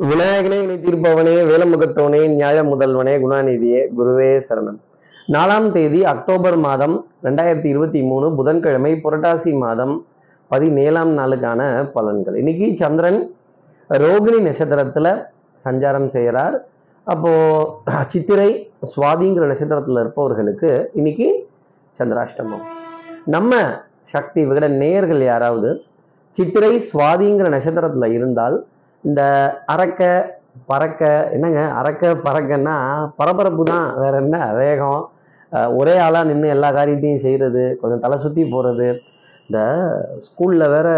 விநாயகனே இணை தீர்ப்பவனே வேலமுகத்தவனே நியாய முதல்வனே குணாநிதியே குருவே சரணம். நாலாம் தேதி அக்டோபர் மாதம் ரெண்டாயிரத்தி இருபத்தி மூணு புதன்கிழமை புரட்டாசி மாதம் பதினேழாம் நாளுக்கான பலன்கள். இன்னைக்கு சந்திரன் ரோகிணி நட்சத்திரத்துல சஞ்சாரம் செய்கிறார். அப்போ சித்திரை சுவாதிங்கிற நட்சத்திரத்துல இருப்பவர்களுக்கு இன்னைக்கு சந்திராஷ்டமம். நம்ம சக்தி விகட நேயர்கள் யாராவது சித்திரை சுவாதிங்கிற நட்சத்திரத்துல இருந்தால் இந்த அறக்க பறக்க என்னங்க? அறக்க பறக்கன்னா பரபரப்பு தான் வேற என்ன? வேகம். ஒரே ஆளாக நின்று எல்லா காரியத்தையும் செய்கிறது கொஞ்சம் தலை சுற்றி போகிறது இந்த ஸ்கூலில் வேற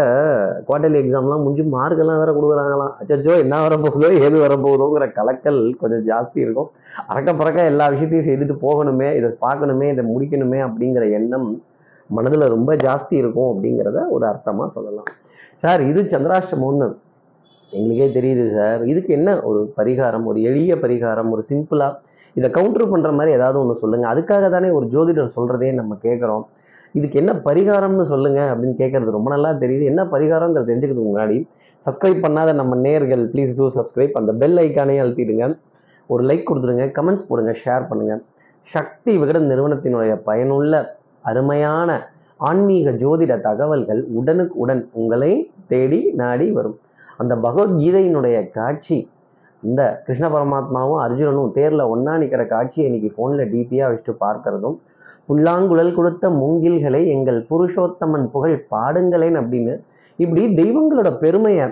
குவார்டர்லி எக்ஸாம்லாம் முடிஞ்சு மார்க்கெல்லாம் வேற கொடுக்குறாங்களாம். அச்சோ என்ன வரப்போகுதோ ஏது வரப்போகுதோங்கிற கலக்கல் கொஞ்சம் ஜாஸ்தி இருக்கும். அறக்க பறக்க எல்லா விஷயத்தையும் செய்துட்டு போகணுமே இதை பார்க்கணுமே இதை முடிக்கணுமே அப்படிங்கிற எண்ணம் மனதில் ரொம்ப ஜாஸ்தி இருக்கும் அப்படிங்கிறத ஒரு அர்த்தமாக சொல்லலாம். சார் இது சந்திராஷ்டமம்னு எங்களுக்கே தெரியுது சார். இதுக்கு என்ன ஒரு பரிகாரம் ஒரு எளிய பரிகாரம் ஒரு சிம்பிளாக இதை கவுண்டர் பண்ணுற மாதிரி ஏதாவது ஒன்று சொல்லுங்கள் அதுக்காக தானே ஒரு ஜோதிடர் சொல்கிறதே நம்ம கேட்குறோம் இதுக்கு என்ன பரிகாரம்னு சொல்லுங்கள் அப்படின்னு கேட்கறது ரொம்ப நல்லா தெரியுது. என்ன பரிகாரங்கிறத தெரிஞ்சுக்கிறதுக்கு முன்னாடி சப்ஸ்கிரைப் பண்ணாத நம்ம நேர்கள் ப்ளீஸ் டூ சப்ஸ்கிரைப் அந்த பெல் ஐக்கானே அழுத்திடுங்க. ஒரு லைக் கொடுத்துருங்க கமெண்ட்ஸ் போடுங்க. ஷேர் பண்ணுங்கள் சக்தி விகடன் நிறுவனத்தினுடைய பயனுள்ள அருமையான ஆன்மீக ஜோதிட தகவல்கள் உடனுக்கு உடன் உங்களை தேடி நாடி வரும். அந்த பகவத்கீதையினுடைய காட்சி இந்த கிருஷ்ண பரமாத்மாவும் அர்ஜுனனும் தேரில் ஒன்றா நிற்கிற காட்சியை இன்னைக்கு ஃபோனில் டிபியாக வச்சுட்டு பார்க்கறதும் புல்லாங்குழல் கொடுத்த மூங்கில்களை எங்கள் புருஷோத்தமன் புகழ் பாடுங்களேன் அப்படின்னு இப்படி தெய்வங்களோட பெருமையை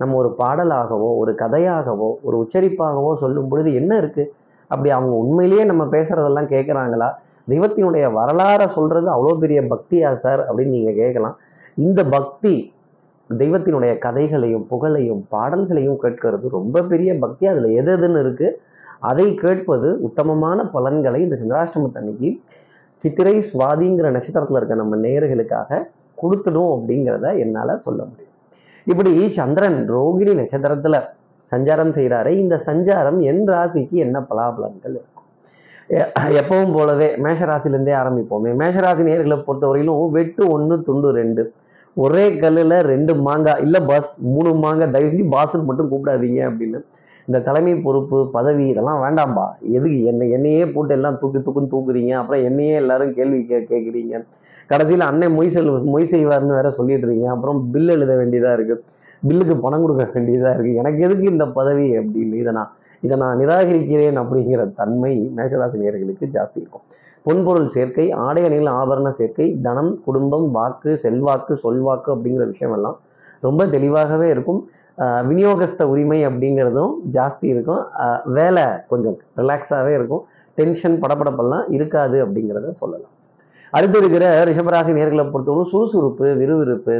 நம்ம ஒரு பாடலாகவோ ஒரு கதையாகவோ ஒரு உச்சரிப்பாகவோ சொல்லும் பொழுது என்ன இருக்குது அப்படி அவங்க உண்மையிலேயே நம்ம பேசுகிறதெல்லாம் கேட்குறாங்களா தெய்வத்தினுடைய வரலாறை சொல்கிறது அவ்வளோ பெரிய பக்தியா சார் அப்படின்னு நீங்கள் கேட்கலாம் இந்த பக்தி தெய்வத்தினுடைய கதைகளையும் புகழையும் பாடல்களையும் கேட்கறது. ரொம்ப பெரிய பக்தி. அதில் எது எதுன்னு இருக்குது அதை கேட்பது உத்தமமான பலன்களை இந்த சந்திராஷ்டமத்தன்னைக்கு சித்திரை சுவாதிங்கிற நட்சத்திரத்தில் இருக்க நம்ம நேயர்களுக்காக கொடுத்துடும் அப்படிங்கிறத என்னால் சொல்ல முடியும். இப்படி சந்திரன் ரோகிணி நட்சத்திரத்தில் சஞ்சாரம் செய்கிறாரு இந்த சஞ்சாரம் என் ராசிக்கு என்ன பலாபலன்கள் இருக்கும்? எப்பவும் போலவே மேஷராசிலேருந்தே ஆரம்பிப்போமே. மேஷராசி நேர்களை பொறுத்தவரையிலும் வெட்டு ஒன்று துண்டு ரெண்டு. ஒரே கல்லில் ரெண்டு மாங்காய் இல்லை பாஸ் மூணு மாங்காய் தயவு செஞ்சு பாஸ்ன்னு மட்டும் கூப்பிடாதீங்க அப்படின்னு. இந்த தலைமை பொறுப்பு பதவி இதெல்லாம் வேண்டாம்பா. எதுக்கு என்ன என்னையே போட்டு எல்லாம் தூக்கி தூக்குன்னு தூக்குறீங்க? அப்புறம் என்னையே எல்லாரும் கேள்வி கே கேட்குறீங்க கடைசியில் அண்ணன் மொய் செல் மொய் செய்வார்னு வேற சொல்லிட்டு இருக்கீங்க. அப்புறம் பில் எழுத வேண்டியதாக இருக்குது பில்லுக்கு பணம் கொடுக்க வேண்டியதாக இருக்குது எனக்கு எதுக்கு இந்த பதவி அப்படின்னு. இதை நான் இதை நான் நிராகரிக்கிறேன் அப்படிங்கிற தன்மை மேஷராசினியர்களுக்கு ஜாஸ்தி இருக்கும். பொன்பொருள் சேர்க்கை ஆடை அணிகள் ஆபரண சேர்க்கை தனம் குடும்பம் வாக்கு செல்வாக்கு சொல்வாக்கு அப்படிங்கிற விஷயம் எல்லாம் ரொம்ப தெளிவாகவே இருக்கும். விநியோகஸ்த உரிமை அப்படிங்கிறதும் ஜாஸ்தி இருக்கும். வேலை கொஞ்சம் ரிலாக்ஸாகவே இருக்கும். டென்ஷன் படப்படப்பெல்லாம் இருக்காது அப்படிங்கிறத சொல்லலாம். அடுத்து இருக்கிற ரிஷபராசி நேர்களை பொறுத்தவரை சுறுசுறுப்பு விறுவிறுப்பு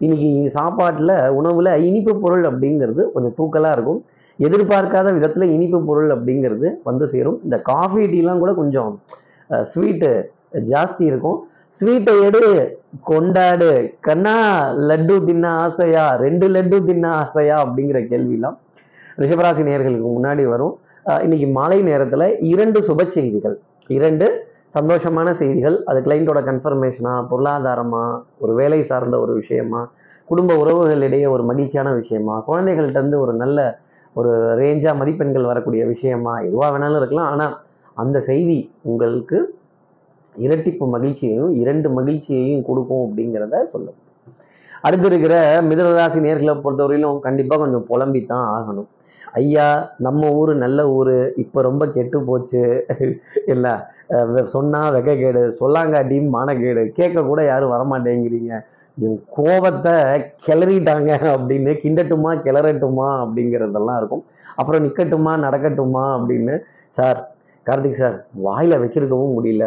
இன்னைக்கு சாப்பாட்டில் உணவில் இனிப்பு பொருள் அப்படிங்கிறது கொஞ்சம் தூக்கலாக இருக்கும். எதிர்பார்க்காத விதத்தில் இனிப்பு பொருள் அப்படிங்கிறது வந்து சேரும். இந்த காஃபி டீலாம் கூட கொஞ்சம் ஸ்வீட்டு ஜாஸ்தி இருக்கும். ஸ்வீட்டை எடு கொண்டாடு. கண்ணா லட்டு தின்ன ஆசையா? ரெண்டு லட்டு தின்ன ஆசையா? அப்படிங்கிற கேள்விலாம் ரிஷபராசி நேயர்களுக்கு முன்னாடி வரும். இன்னைக்கு மாலை நேரத்தில் இரண்டு சுப செய்திகள். இரண்டு சந்தோஷமான செய்திகள். அது கிளைண்டோட கன்ஃபர்மேஷனா பொருளாதாரமா ஒரு வேலை சார்ந்த ஒரு விஷயமா குடும்ப உறவுகளிடையே ஒரு மகிழ்ச்சியான விஷயமா குழந்தைகள்கிட்ட இருந்து ஒரு நல்ல ஒரு ரேஞ்சாக மதிப்பெண்கள் வரக்கூடிய விஷயமா எதுவாக வேணாலும் இருக்கலாம். ஆனால் அந்த செய்தி உங்களுக்கு இரட்டிப்பு மகிழ்ச்சியையும் இரண்டு மகிழ்ச்சியையும் கொடுக்கும் அப்படிங்கிறத சொல்லும். அடுத்து இருக்கிற மிதனராசி நேர்களை பொறுத்தவரையிலும் கண்டிப்பாக கொஞ்சம் புலம்பித்தான் ஆகணும். ஐயா நம்ம ஊர் நல்ல ஊர் இப்போ ரொம்ப கெட்டு போச்சு. இல்லை சொன்னா வெக்கக்கேடு சொல்லாங்காட்டியும் மானக்கேடு கேட்க கூட யாரும் வரமாட்டேங்கிறீங்க. என் கோபத்தை கிளறிட்டாங்க அப்படின்னு கிண்டட்டுமா கிளறட்டுமா அப்படிங்கிறதெல்லாம் இருக்கும். அப்புறம் நிற்கட்டுமா நடக்கட்டுமா அப்படின்னு சார் கார்த்திக் சார் வாயில வச்சிருக்கவும் முடியல.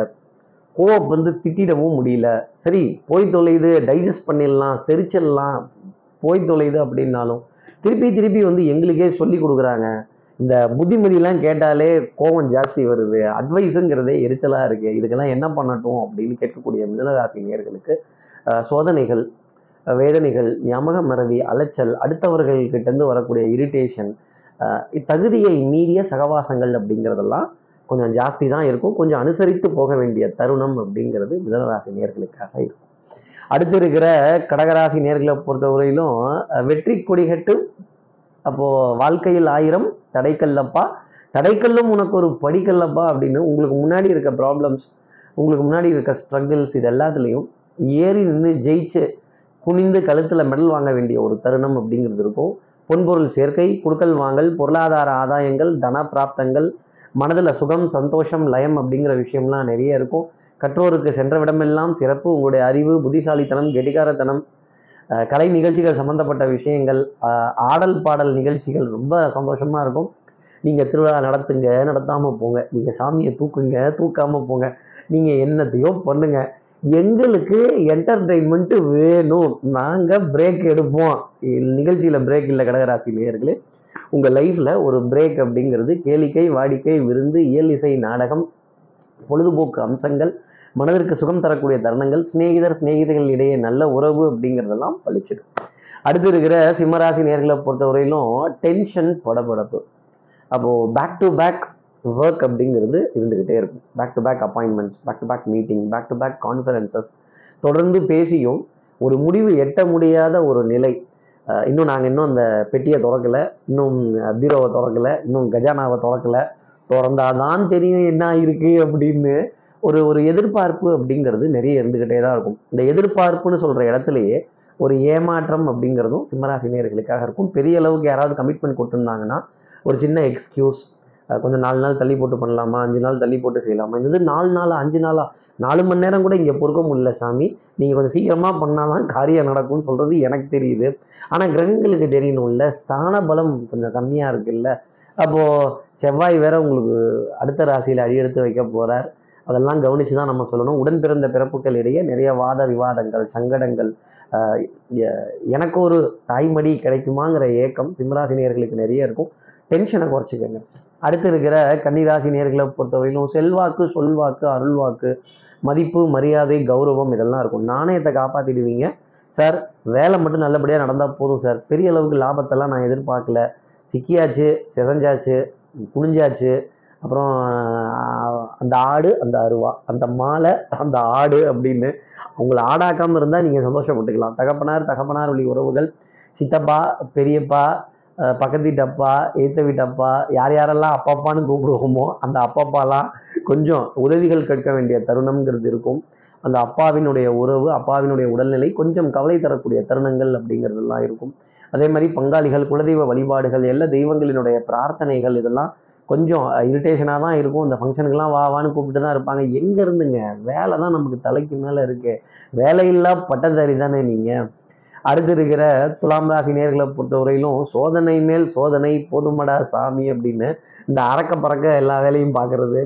கோவம் வந்து திட்டிடவும் முடியல. சரி போய் தொலையுது டைஜஸ்ட் பண்ணிடலாம் செரிச்சிடலாம் போய் தொலையுது அப்படின்னாலும் திருப்பி திருப்பி வந்து எங்களுக்கே சொல்லி கொடுக்குறாங்க. இந்த புத்திமதியெல்லாம் கேட்டாலே கோபம் ஜாஸ்தி வருது. அட்வைஸுங்கிறதே எரிச்சலாக இருக்கு. இதுக்கெல்லாம் என்ன பண்ணட்டும் அப்படின்னு கேட்கக்கூடிய மிதனராசி நேர்களுக்கு சோதனைகள் வேதனைகள் ஞாபக மறதி அலைச்சல் அடுத்தவர்கள்கிட்டேருந்து வரக்கூடிய இரிட்டேஷன் தகுதியை மீறிய சகவாசங்கள் அப்படிங்கிறதெல்லாம் கொஞ்சம் ஜாஸ்தி தான் இருக்கும். கொஞ்சம் அனுசரித்து போக வேண்டிய தருணம் அப்படிங்கிறது மிதனராசி நேர்களுக்காக இருக்கும். அடுத்து இருக்கிற கடகராசி நேர்களை பொறுத்தவரையிலும் வெற்றி கொடிகட்டு அப்போது வாழ்க்கையில் ஆயிரம் தடைக்கல்லப்பா. தடைக்கல்லும் உனக்கு ஒரு படிக்கல்லப்பா அப்படின்னு உங்களுக்கு முன்னாடி இருக்க ப்ராப்ளம்ஸ் உங்களுக்கு முன்னாடி இருக்க ஸ்ட்ரகிள்ஸ் இது எல்லாத்துலேயும் ஏறி நின்று ஜெயிச்சு குனிந்து கழுத்தில் மெடல் வாங்க வேண்டிய ஒரு தருணம் அப்படிங்கிறது இருக்கும். பொன்பொருள் சேர்க்கை குடுக்கல் வாங்கல் பொருளாதார ஆதாயங்கள் தன பிராப்தங்கள் மனதில் சுகம் சந்தோஷம் லயம் அப்படிங்கிற விஷயம்லாம் நிறைய இருக்கும். கற்றோருக்கு சென்ற விடமெல்லாம் சிறப்பு. உங்களுடைய அறிவு புத்திசாலித்தனம் கெடிகாரத்தனம் கலை நிகழ்ச்சிகள் சம்மந்தப்பட்ட விஷயங்கள் ஆடல் பாடல் நிகழ்ச்சிகள் ரொம்ப சந்தோஷமாக இருக்கும். நீங்கள் திருவிழா நடத்துங்க நடத்தாமல் போங்க. நீங்கள் சாமியை தூக்குங்க தூக்காமல் போங்க. நீங்கள் என்னத்தையோ பண்ணுங்க. எங்களுக்கு என்டர்டெயின்மெண்ட்டு வேணும். நாங்கள் பிரேக் எடுப்போம். நிகழ்ச்சியில் பிரேக் இல்லை கடகராசி நேயர்களே. உங்கள் லைஃப்பில் ஒரு பிரேக் அப்படிங்கிறது கேளிக்கை வாடிக்கை விருந்து இயல் இசை நாடகம் பொழுதுபோக்கு அம்சங்கள் மனதிற்கு சுகம் தரக்கூடிய தருணங்கள் சிநேகிதர் சிநேகிதர்கள் இடையே நல்ல உறவு அப்படிங்கிறதெல்லாம் பளிச்சிடும் அடுத்து இருக்கிற சிம்மராசி நேர்களை பொறுத்தவரையிலும் டென்ஷன் படபடப்பு. அப்போது பேக் டு பேக் ஒர்க் அப்படிங்கிறது இருந்துக்கிட்டே இருக்கும். Back to back appointments back to back meeting back to back conferences தொடர்ந்து பேசியும் ஒரு முடிவு எட்ட முடியாத ஒரு நிலை. இன்னும் நாங்கள் இன்னும் அந்த பெட்டியை திறக்கல. இன்னும் பீரோவை திறக்கல. இன்னும் கஜானாவை திறக்கல. திறந்தாதான் தெரியும் என்ன இருக்குது அப்படின்னு ஒரு ஒரு எதிர்பார்ப்பு அப்படிங்கிறது நிறைய இருந்துக்கிட்டே தான் இருக்கும். இந்த எதிர்பார்ப்புன்னு சொல்கிற இடத்துலையே ஒரு ஏமாற்றம் அப்படிங்கிறதும் சிம்மராசினியர்களுக்காக இருக்கும். பெரிய அளவுக்கு யாராவது கமிட்மெண்ட் கொடுத்துருந்தாங்கன்னா ஒரு சின்ன எக்ஸ்கியூஸ் கொஞ்சம் நாலு நாள் தள்ளி போட்டு பண்ணலாமா? அஞ்சு நாள் தள்ளி போட்டு செய்யலாமா? இது நாலு நாளாக அஞ்சு நாளா? நாலு மணி நேரம் கூட இங்கே பொறுக்க முடியல சாமி. நீங்கள் கொஞ்சம் சீக்கிரமாக பண்ணாதான் காரியம் நடக்கும்னு சொல்கிறது எனக்கு தெரியுது. ஆனால் கிரகங்களுக்கு தெரியணும்ல. ஸ்தான பலம் கொஞ்சம் கம்மியாக இருக்குல்ல. அப்போது செவ்வாய் வேற உங்களுக்கு அடுத்த ராசியில் அடியெடுத்து வைக்க போகிறார் அதெல்லாம் கவனித்து தான் நம்ம சொல்லணும். உடன் பிறந்த பிறப்புகள் இடையே நிறைய வாத விவாதங்கள் சங்கடங்கள் எனக்கு ஒரு தாய்மடி கிடைக்குமாங்கிற ஏக்கம் சிம்மராசினியர்களுக்கு நிறைய இருக்கும். டென்ஷனை குறைச்சிக்கோங்க. அடுத்து இருக்கிற கன்னிராசி நேர்களை பொறுத்தவரையிலும் செல்வாக்கு சொல்வாக்கு அருள்வாக்கு மதிப்பு மரியாதை கௌரவம் இதெல்லாம் இருக்கும். நாணயத்தை காப்பாற்றிடுவீங்க சார் வேலை மட்டும் நல்லபடியாக நடந்தால் போதும் சார். பெரிய அளவுக்கு லாபத்தெல்லாம் நான் எதிர்பார்க்கல. சிக்கியாச்சு சிதஞ்சாச்சு குனிஞ்சாச்சு. அப்புறம் அந்த ஆடு அந்த அருவா அந்த மாலை அந்த ஆடு அப்படின்னு அவங்களை ஆடாக்காமல் இருந்தால் நீங்கள் சந்தோஷப்பட்டுக்கலாம். தகப்பனார் தகப்பனார் வழி உறவுகள். சித்தப்பா பெரியப்பா பக்கத்து வீட்டு அப்பா எய்த்த வீட்டு அப்பா யார் யாரெல்லாம் அப்பாப்பான்னு கூப்பிடுவோமோ அந்த அப்பப்பாலாம் கொஞ்சம் உதவிகள் கேட்க வேண்டிய தருணம்ங்கிறது இருக்கும். அந்த அப்பாவினுடைய உறவு அப்பாவினுடைய உடல்நிலை கொஞ்சம் கவலை தரக்கூடிய தருணங்கள் அப்படிங்கிறதெல்லாம் இருக்கும். அதே மாதிரி பங்காளிகள் குலதெய்வ வழிபாடுகள் எல்லா தெய்வங்களினுடைய பிரார்த்தனைகள் இதெல்லாம் கொஞ்சம் இரிட்டேஷனாக தான் இருக்கும். இந்த ஃபங்க்ஷனுக்குலாம் வா வான்னு கூப்பிட்டு தான் இருப்பாங்க. எங்கே இருந்துங்க? வேலை தான் நமக்கு தலைக்கு மேலே இருக்குது வேலையில்லா பட்டதாரி தானே நீங்கள் அடுத்து இருக்கிற துலாம் ராசி நேர்களை பொறுத்தவரையிலும் சோதனை மேல் சோதனை போதுமடா சாமி அப்படின்னு இந்த அறக்க பறக்க எல்லா வேலையும் பார்க்கறது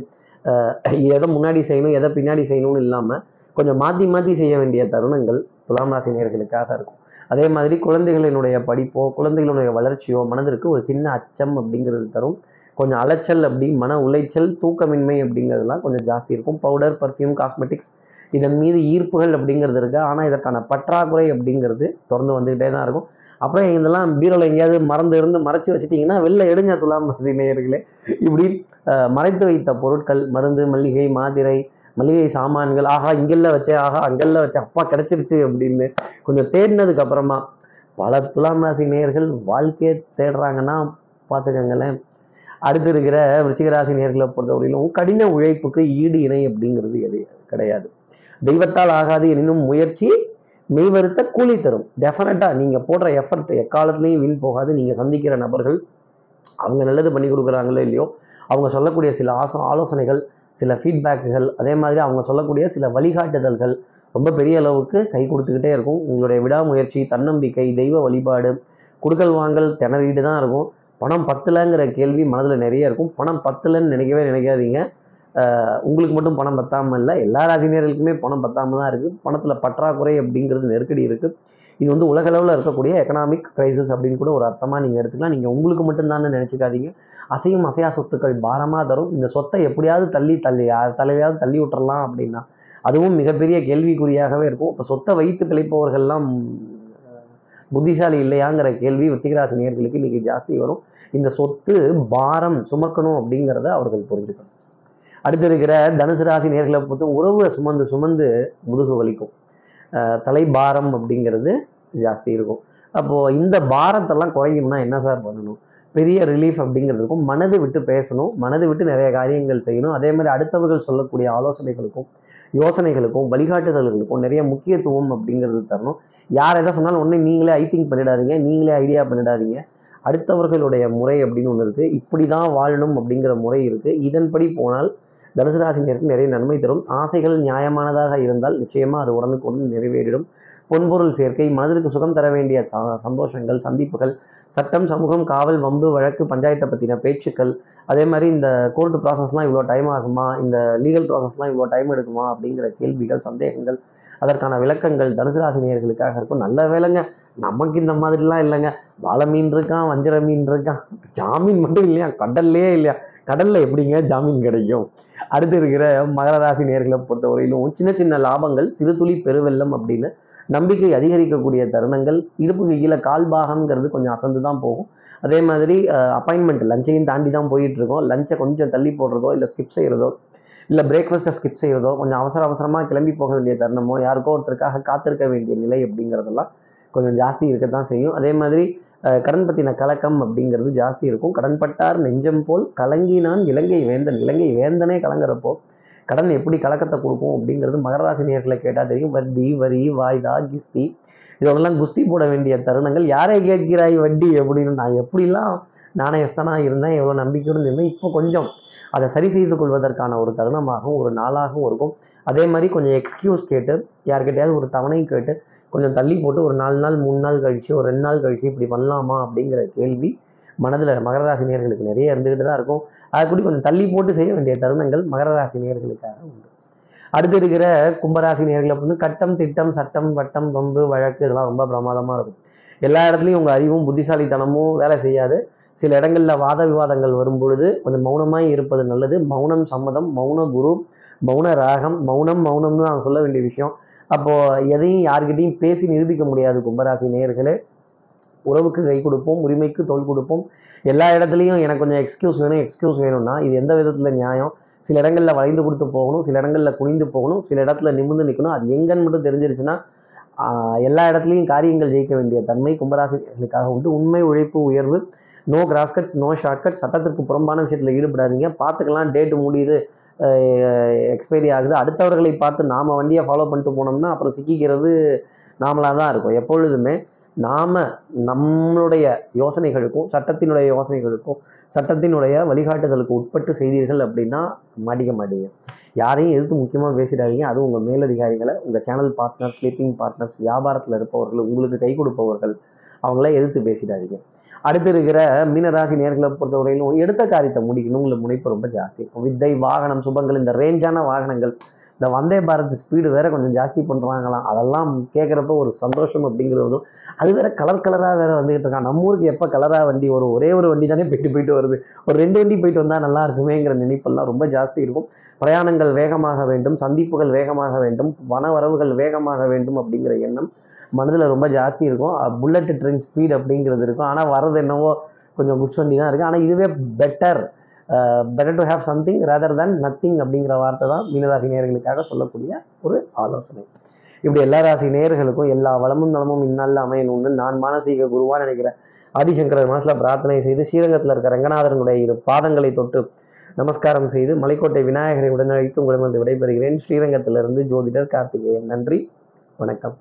எதை முன்னாடி செய்யணும் எதை பின்னாடி செய்யணும்னு இல்லாமல் கொஞ்சம் மாற்றி மாற்றி செய்ய வேண்டிய தருணங்கள் துலாம் ராசி நேர்களுக்காக இருக்கும். அதே மாதிரி குழந்தைகளினுடைய படிப்போ குழந்தைகளுடைய வளர்ச்சியோ மனதிற்கு ஒரு சின்ன அச்சம் அப்படிங்கிறது தரும். கொஞ்சம் அலைச்சல் அப்படி மன உளைச்சல் தூக்கமின்மை அப்படிங்கிறதுலாம் கொஞ்சம் ஜாஸ்தி இருக்கும். பவுடர் பர்ஃப்யூம் காஸ்மெட்டிக்ஸ் இதன் மீது ஈர்ப்புகள் அப்படிங்கிறது இருக்குது ஆனால் இதற்கான பற்றாக்குறை அப்படிங்கிறது தொடர்ந்து வந்துக்கிட்டே தான் இருக்கும். அப்புறம் இதெல்லாம் பீரோவில் எங்கேயாவது மறந்து இருந்து மறைச்சி வச்சுட்டிங்கன்னா வெளில எடுங்க துலாம் ராசி நேயர்களே. இப்படி மறைத்து வைத்த பொருட்கள் மருந்து மல்லிகை மாத்திரை மளிகை சாமான்கள் ஆஹா இங்கெல்லாம் வச்சேன் ஆஹா அங்கெல்லாம் வச்சேன் அப்பா கிடைச்சிருச்சு அப்படின்னு கொஞ்சம் தேடினதுக்கு அப்புறமா பல துலாம் ராசி நேயர்கள் வாழ்க்கையை தேடுறாங்கன்னா பார்த்துக்கங்களேன். அடுத்து இருக்கிற விருச்சிக ராசி நேர்களை பொறுத்தவரையிலும் கடின உழைப்புக்கு ஈடு இணை அப்படிங்கிறது எது? கிடையாது. தெய்வத்தால் ஆகாது எனினும் முயற்சி மெய்வருத்த கூலி தரும். டெஃபினட்டாக நீங்கள் போடுற எஃபர்ட் எக்காலத்துலேயும் வீண் போகாது. நீங்கள் சந்திக்கிற நபர்கள் அவங்க நல்லது பண்ணி கொடுக்குறாங்களோ இல்லையோ அவங்க சொல்லக்கூடிய சில ஆசோ ஆலோசனைகள் சில ஃபீட்பேக்குகள் அதே மாதிரி அவங்க சொல்லக்கூடிய சில வழிகாட்டுதல்கள் ரொம்ப பெரிய அளவுக்கு கை கொடுத்துக்கிட்டே இருக்கும். உங்களுடைய விடாமுயற்சி தன்னம்பிக்கை தெய்வ வழிபாடு குடுக்கல் வாங்கல் திணறிட்டு தான் இருக்கும். பணம் பத்தலைங்கிற கேள்வி மனதில் நிறைய இருக்கும். பணம் பத்தலைன்னு நினைக்கவே நினைக்காதீங்க. உங்களுக்கு மட்டும் பணம் பத்தாமல் இல்லை எல்லா ராசினியர்களுக்குமே பணம் பத்தாமல் தான் இருக்குது பணத்தில் பற்றாக்குறை அப்படிங்கிறது நெருக்கடி இருக்குது இது வந்து உலகளவில் இருக்கக்கூடிய எக்கனாமிக் கிரைசிஸ் அப்படின்னு கூட ஒரு அர்த்தமாக நீங்கள் எடுத்துக்கலாம். நீங்கள் உங்களுக்கு மட்டும்தானே நினச்சிக்காதீங்க. அசையும் அசையா சொத்துக்கள் பாரமாக தரும். இந்த சொத்தை எப்படியாவது தள்ளி தள்ளி யார் தலையாவது தள்ளி விட்டுறலாம் அப்படின்னா அதுவும் மிகப்பெரிய கேள்விக்குறியாகவே இருக்கும். இப்போ சொத்தை வைத்து பிழைப்பவர்கள்லாம் புத்திசாலி இல்லையாங்கிற கேள்வி விருச்சிகராசி நேர்களுக்கு இன்னைக்கு ஜாஸ்தி வரும். இந்த சொத்து பாரம் சுமக்கணும் அப்படிங்கிறத அவர்கள் புரிஞ்சுக்கணும். அடுத்து இருக்கிற தனுசு ராசி நேர்களை பொறுத்து உறவை சுமந்து சுமந்து முதுகு வலிக்கும். தலைபாரம் அப்படிங்கிறது ஜாஸ்தி இருக்கும். அப்போது இந்த பாரத்தெல்லாம் குறையணும்னா என்ன சார் பண்ணணும்? பெரிய ரிலீஃப் அப்படிங்கிறதுக்கும் மனது விட்டு பேசணும். மனது விட்டு நிறைய காரியங்கள் செய்யணும். அதே மாதிரி அடுத்தவர்கள் சொல்லக்கூடிய ஆலோசனைகளுக்கும் யோசனைகளுக்கும் வழிகாட்டுதல்களுக்கும் நிறைய முக்கியத்துவம் அப்படிங்கிறது தரணும். யார் எதை சொன்னாலும் ஒன்று நீங்களே ஐ திங்க் பண்ணிடாதீங்க. நீங்களே ஐடியா பண்ணிடாதீங்க. அடுத்தவர்களுடைய முறை அப்படின்னு ஒன்று இருக்குது இப்படி தான் வாழணும் அப்படிங்கிற முறை இருக்குது இதன்படி போனால் தனுசு ராசினியருக்கு நிறைய நன்மை தரும். ஆசைகள் நியாயமானதாக இருந்தால் நிச்சயமாக அது உடனுக்கு உடன் நிறைவேறிடும். பொன்பொருள் சேர்க்கை மனதிற்கு சுகம் தர வேண்டிய ச- சந்தோஷங்கள் சந்திப்புகள் சட்டம் சமூகம் காவல் வம்பு வழக்கு பஞ்சாயத்தை பற்றின பேச்சுக்கள் அதே மாதிரி இந்த கோர்ட்டு ப்ராசஸ்லாம் இவ்வளோ டைம் ஆகுமா? இந்த லீகல் ப்ராசஸ்லாம் இவ்வளோ டைம் எடுக்குமா? அப்படிங்கிற கேள்விகள் சந்தேகங்கள் அதற்கான விளக்கங்கள் தனுசு ராசி இருக்கும். நல்ல வேலைங்க நமக்கு இந்த மாதிரிலாம் இல்லைங்க. வாழை மீன் இருக்கான் வஞ்சர மீன் இருக்கான். ஜாமீன் மட்டும் இல்லையா? கடல்லையே இல்லையா? கடல்ல எப்படிங்க ஜாமீன் கிடைக்கும்? அடுத்து இருக்கிற மகர ராசி நேர்களை பொறுத்தவரையிலும் சின்ன சின்ன லாபங்கள் சிறு துளி பெருவெள்ளம் அப்படின்னு நம்பிக்கை அதிகரிக்கக்கூடிய தருணங்கள் இடுப்புக்கு கீழே கால் பாகம்ங்கிறது கொஞ்சம் அசந்து தான் போகும். அதே மாதிரி அப்பாயின்மெண்ட் லஞ்சையும் தாண்டி தான் போயிட்டு இருக்கோம் லஞ்சை கொஞ்சம் தள்ளி போடுறதோ இல்லை ஸ்கிப் செய்கிறதோ இல்லை பிரேக்ஃபாஸ்ட்டை ஸ்கிப் செய்கிறதோ கொஞ்சம் அவசர அவசரமாக கிளம்பி போக வேண்டிய தருணமோ யாருக்கோ ஒருத்தருக்காக காத்திருக்க வேண்டிய நிலை அப்படிங்கிறதெல்லாம் கொஞ்சம் ஜாஸ்தி இருக்க தான் செய்யும். அதே மாதிரி கடன் பற்றின கலக்கம் அப்படிங்கிறது ஜாஸ்தி இருக்கும். கடன்பட்டார் நெஞ்சம் போல் கலங்கினான் இலங்கை வேந்தன். இலங்கை வேந்தனே கலங்குறப்போ கடன் எப்படி கலக்கத்தை கொடுக்கும் அப்படிங்கிறது மகராசி நேர்களை கேட்டால் தெரியும். வட்டி வரி வாய்தா கிஸ்தி. இதெல்லாம் குஸ்தி போட வேண்டிய தருணங்கள். யாரை கேட்கிறாய் வட்டி அப்படின்னு நான் எப்படிலாம் நாணயஸ்தனாக இருந்தேன் எவ்வளோ நம்பிக்கையோடு இருந்தேன் இப்போ கொஞ்சம் அதை சரி செய்து கொள்வதற்கான ஒரு தருணமாகவும் ஒரு நாளாகவும் இருக்கும். அதே மாதிரி கொஞ்சம் எக்ஸ்கியூஸ் கேட்டு யார்கிட்டயாவது ஒரு தவணை கேட்டு கொஞ்சம் தள்ளி போட்டு ஒரு நாலு நாள் மூணு நாள் கழிச்சு ஒரு ரெண்டு நாள் கழிச்சு இப்படி பண்ணலாமா அப்படிங்கிற கேள்வி மனதில் மகர ராசி நேர்களுக்கு நிறைய இருந்துக்கிட்டு தான் இருக்கும். அதை கூட கொஞ்சம் தள்ளி போட்டு செய்ய வேண்டிய தருணங்கள் மகர ராசி நேர்களுக்காக உண்டு. அடுத்து இருக்கிற கும்பராசி நேர்களை வந்து கட்டம் திட்டம் சட்டம் வட்டம் பம்பு வழக்கு இதெல்லாம் ரொம்ப பிரமாதமாக இருக்கும். எல்லா இடத்துலையும் உங்கள் அறிவும் புத்திசாலித்தனமும் வேலை செய்யாது. சில இடங்களில் வாத விவாதங்கள் வரும் பொழுது கொஞ்சம் மௌனமாக இருப்பது நல்லது. மௌனம் சம்மதம் மௌன குரு மௌன ராகம் மௌனம் மௌனம்னு நான் சொல்ல வேண்டிய விஷயம். அப்போது எதையும் யார்கிட்டையும் பேசி நிரூபிக்க முடியாது கும்பராசி நேயர்களே. உறவுக்கு கை கொடுப்போம் உரிமைக்கு தோல் கொடுப்போம். எல்லா இடத்துலையும் எனக்கு கொஞ்சம் எக்ஸ்கியூஸ் வேணும் எக்ஸ்கியூஸ் வேணும்னா இது எந்த விதத்தில் நியாயம்? சில இடங்களில் வளைந்து கொடுத்து போகணும் சில இடங்களில் குனிந்து போகணும் சில இடத்துல நிமிர்ந்து நிற்கணும் அது எங்கன்னு மட்டும் தெரிஞ்சிருச்சுன்னா எல்லா இடத்துலையும் காரியங்கள் ஜெயிக்க வேண்டிய தன்மை கும்பராசிகளுக்காக உண்டு. உண்மை உழைப்பு உயர்வு. நோ கிராஸ்கட்ஸ் நோ ஷார்ட்கட் சட்டத்திற்கு புறம்பான விஷயத்தில் ஈடுபடாதீங்க. பார்த்துக்கலாம் டேட்டு முடியுது எக்ஸ்பைரி ஆகுது. அடுத்தவர்களை பார்த்து நாம் வண்டியை ஃபாலோ பண்ணிட்டு போனோம்னா அப்புறம் சிக்கிக்கிறது நாமளாக தான் இருக்கும். எப்பொழுதுமே நாம் நம்மளுடைய யோசனைகளுக்கும் சட்டத்தினுடைய யோசனைகளுக்கும் சட்டத்தினுடைய வழிகாட்டுதலுக்கு உட்பட்டு செய்தீர்கள் அப்படின்னா மாட்டிக்க மாட்டீங்க. யாரையும் எதிர்த்து முக்கியமாக பேசிடாதீங்க. அதுவும் உங்கள் மேலதிகாரிகளை உங்கள் சேனல் பார்ட்னர்ஸ் ஸ்லீப்பிங் பார்ட்னர்ஸ் வியாபாரத்தில் இருப்பவர்கள் உங்களுக்கு கை கொடுப்பவர்கள் அவங்கள எதிர்த்து பேசிடாதீங்க. அடுத்து இருக்கிற மீனராசி நேர்களை பொறுத்தவரையிலும் எடுத்த காரியத்தை முடிக்கணும். முனைப்பு ரொம்ப ஜாஸ்தி இருக்கும். வித்தை வாகனம் சுபங்கள் இந்த ரேஞ்சான வாகனங்கள் இந்த வந்தே பாரத் ஸ்பீடு வேற கொஞ்சம் ஜாஸ்தி பண்ணுறாங்களாம் அதெல்லாம் கேட்குறப்ப ஒரு சந்தோஷம் அப்படிங்கிறதும் அது வேற கலர் கலராக வேற வந்துகிட்டு இருக்கான். நம்ம ஊருக்கு எப்போ கலராக வண்டி வரும்? ஒரே ஒரு வண்டி தானே போயிட்டு போயிட்டு வருது. ஒரு ரெண்டு வண்டி போயிட்டு வந்தால் நல்லா இருக்குமேங்கிற நினைப்பெல்லாம் ரொம்ப ஜாஸ்தி இருக்கும். பிரயாணங்கள் வேகமாக வேண்டும் சந்திப்புகள் வேகமாக வேண்டும் வன வரவுகள் வேகமாக வேண்டும் அப்படிங்கிற எண்ணம் மனதில் ரொம்ப ஜாஸ்தி இருக்கும். புல்லட் ட்ரெயின் ஸ்பீட் அப்படிங்கிறது இருக்கும். ஆனால் வர்றது என்னவோ கொஞ்சம் குட்ஸ் வண்டி தான் இருக்குது ஆனால் இதுவே better better to have something rather than nothing அப்படிங்கிற வார்த்தை தான் மீனராசி நேயர்களுக்காக சொல்லக்கூடிய ஒரு ஆலோசனை. இப்படி எல்லா ராசி நேயர்களுக்கும் எல்லா வளமும் நலமும் இந்நாளில் அமையணும்னு நான் மானசீக குருவா நினைக்கிறேன். ஆதிசங்கரர் மனசில் பிரார்த்தனை செய்து ஸ்ரீரங்கத்தில் இருக்க ரங்கநாதரனுடைய இரு பாதங்களை தொட்டு நமஸ்காரம் செய்து மலைக்கோட்டை விநாயகரை உடனழைத்து உங்களிடம் விடைபெறுகிறேன். ஸ்ரீரங்கத்திலிருந்து ஜோதிடர் கார்த்திகேயன். நன்றி. வணக்கம்.